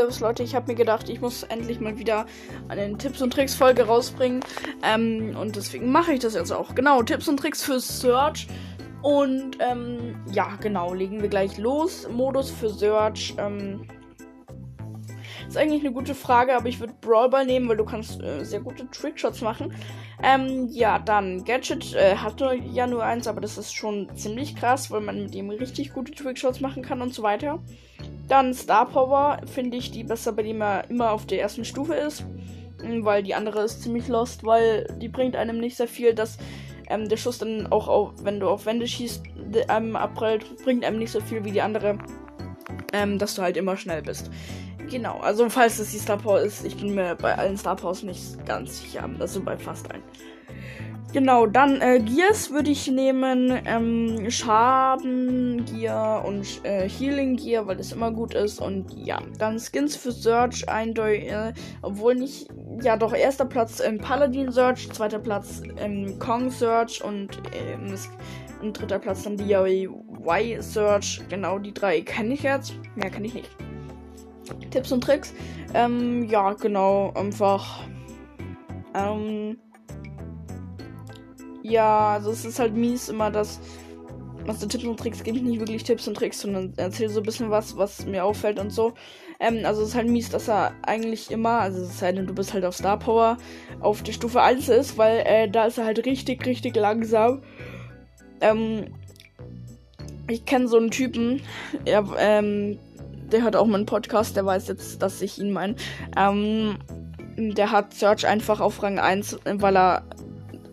Servus Leute, ich habe mir gedacht, ich muss endlich mal wieder eine Tipps und Tricks Folge rausbringen. Ähm, und deswegen mache ich das jetzt auch. Genau, Tipps und Tricks für Search. Und ähm, ja, genau, legen wir gleich los. Modus für Search. Ähm, ist eigentlich eine gute Frage, aber ich würde Brawlball nehmen, weil du kannst äh, sehr gute Trickshots machen. Ähm, ja, dann Gadget äh, hat ja nur eins, aber das ist schon ziemlich krass, weil man mit ihm richtig gute Trickshots machen kann und so weiter. Dann Star Power finde ich die besser, bei dem er immer auf der ersten Stufe ist. Mm, weil die andere ist ziemlich lost, weil die bringt einem nicht sehr viel, dass ähm, der Schuss dann auch, auf, wenn du auf Wände schießt, ähm, abprallt, bringt einem nicht so viel wie die andere. Ähm, dass du halt immer schnell bist. Genau, also falls es die Star Power ist, ich bin mir bei allen Star Powers nicht ganz sicher, also bei fast allen. Genau, dann äh, Gears würde ich nehmen. Ähm, Schaden Gear und äh, Healing Gear, weil das immer gut ist. Und ja, dann Skins für Search eindeutig. Äh, obwohl nicht. Ja, doch, erster Platz ähm, Paladin Search, zweiter Platz ähm, Kong Search und, ähm, und dritter Platz dann DIY Search. Genau, die drei kenne ich jetzt. Mehr kenne ich nicht. Tipps und Tricks. Ähm, ja, genau, einfach. Ähm, ja, also es ist halt mies immer, dass. Also Tipps und Tricks gebe ich nicht wirklich Tipps und Tricks, sondern erzähle so ein bisschen was, was mir auffällt und so. Ähm, also es ist halt mies, dass er eigentlich immer, also es sei denn, du bist halt auf Star Power, auf der Stufe 1 ist, weil äh, da ist er halt richtig, richtig langsam. Ähm, ich kenne so einen Typen, er, ähm, der hat auch meinen Podcast, der weiß jetzt, dass ich ihn meine. Ähm, der hat Search einfach auf Rang 1, weil er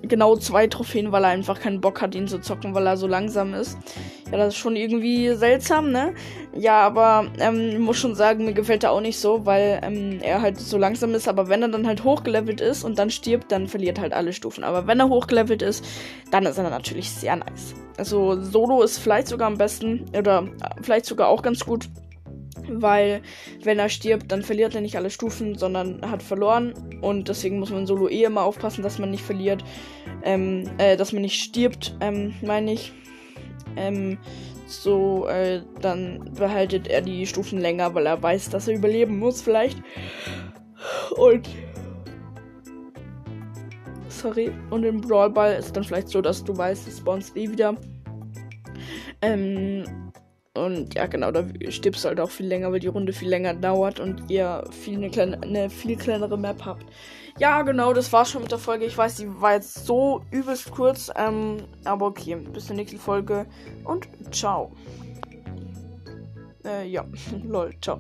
genau zwei Trophäen, weil er einfach keinen Bock hat, ihn zu zocken, weil er so langsam ist. Ja, das ist schon irgendwie seltsam, ne? Ja, aber ähm, muss schon sagen, mir gefällt er auch nicht so, weil ähm, er halt so langsam ist. Aber wenn er dann halt hochgelevelt ist und dann stirbt, dann verliert halt alle Stufen. Aber wenn er hochgelevelt ist, dann ist er natürlich sehr nice. Also Solo ist vielleicht sogar am besten oder äh, vielleicht sogar auch ganz gut weil wenn er stirbt, dann verliert er nicht alle Stufen, sondern hat verloren und deswegen muss man Solo eh immer aufpassen, dass man nicht verliert, ähm, äh, dass man nicht stirbt, ähm, meine ich. Ähm, so, äh, dann behaltet er die Stufen länger, weil er weiß, dass er überleben muss, vielleicht. Und. Sorry. Und im Brawl Ball ist dann vielleicht so, dass du weißt, es spawnt eh wieder. Ähm, und ja, genau, da stirbst du halt auch viel länger, weil die Runde viel länger dauert und ihr viel eine, kleine, eine viel kleinere Map habt. Ja, genau, das war's schon mit der Folge. Ich weiß, die war jetzt so übelst kurz. Ähm, aber okay, bis zur nächsten Folge und ciao. Äh, ja, lol, ciao.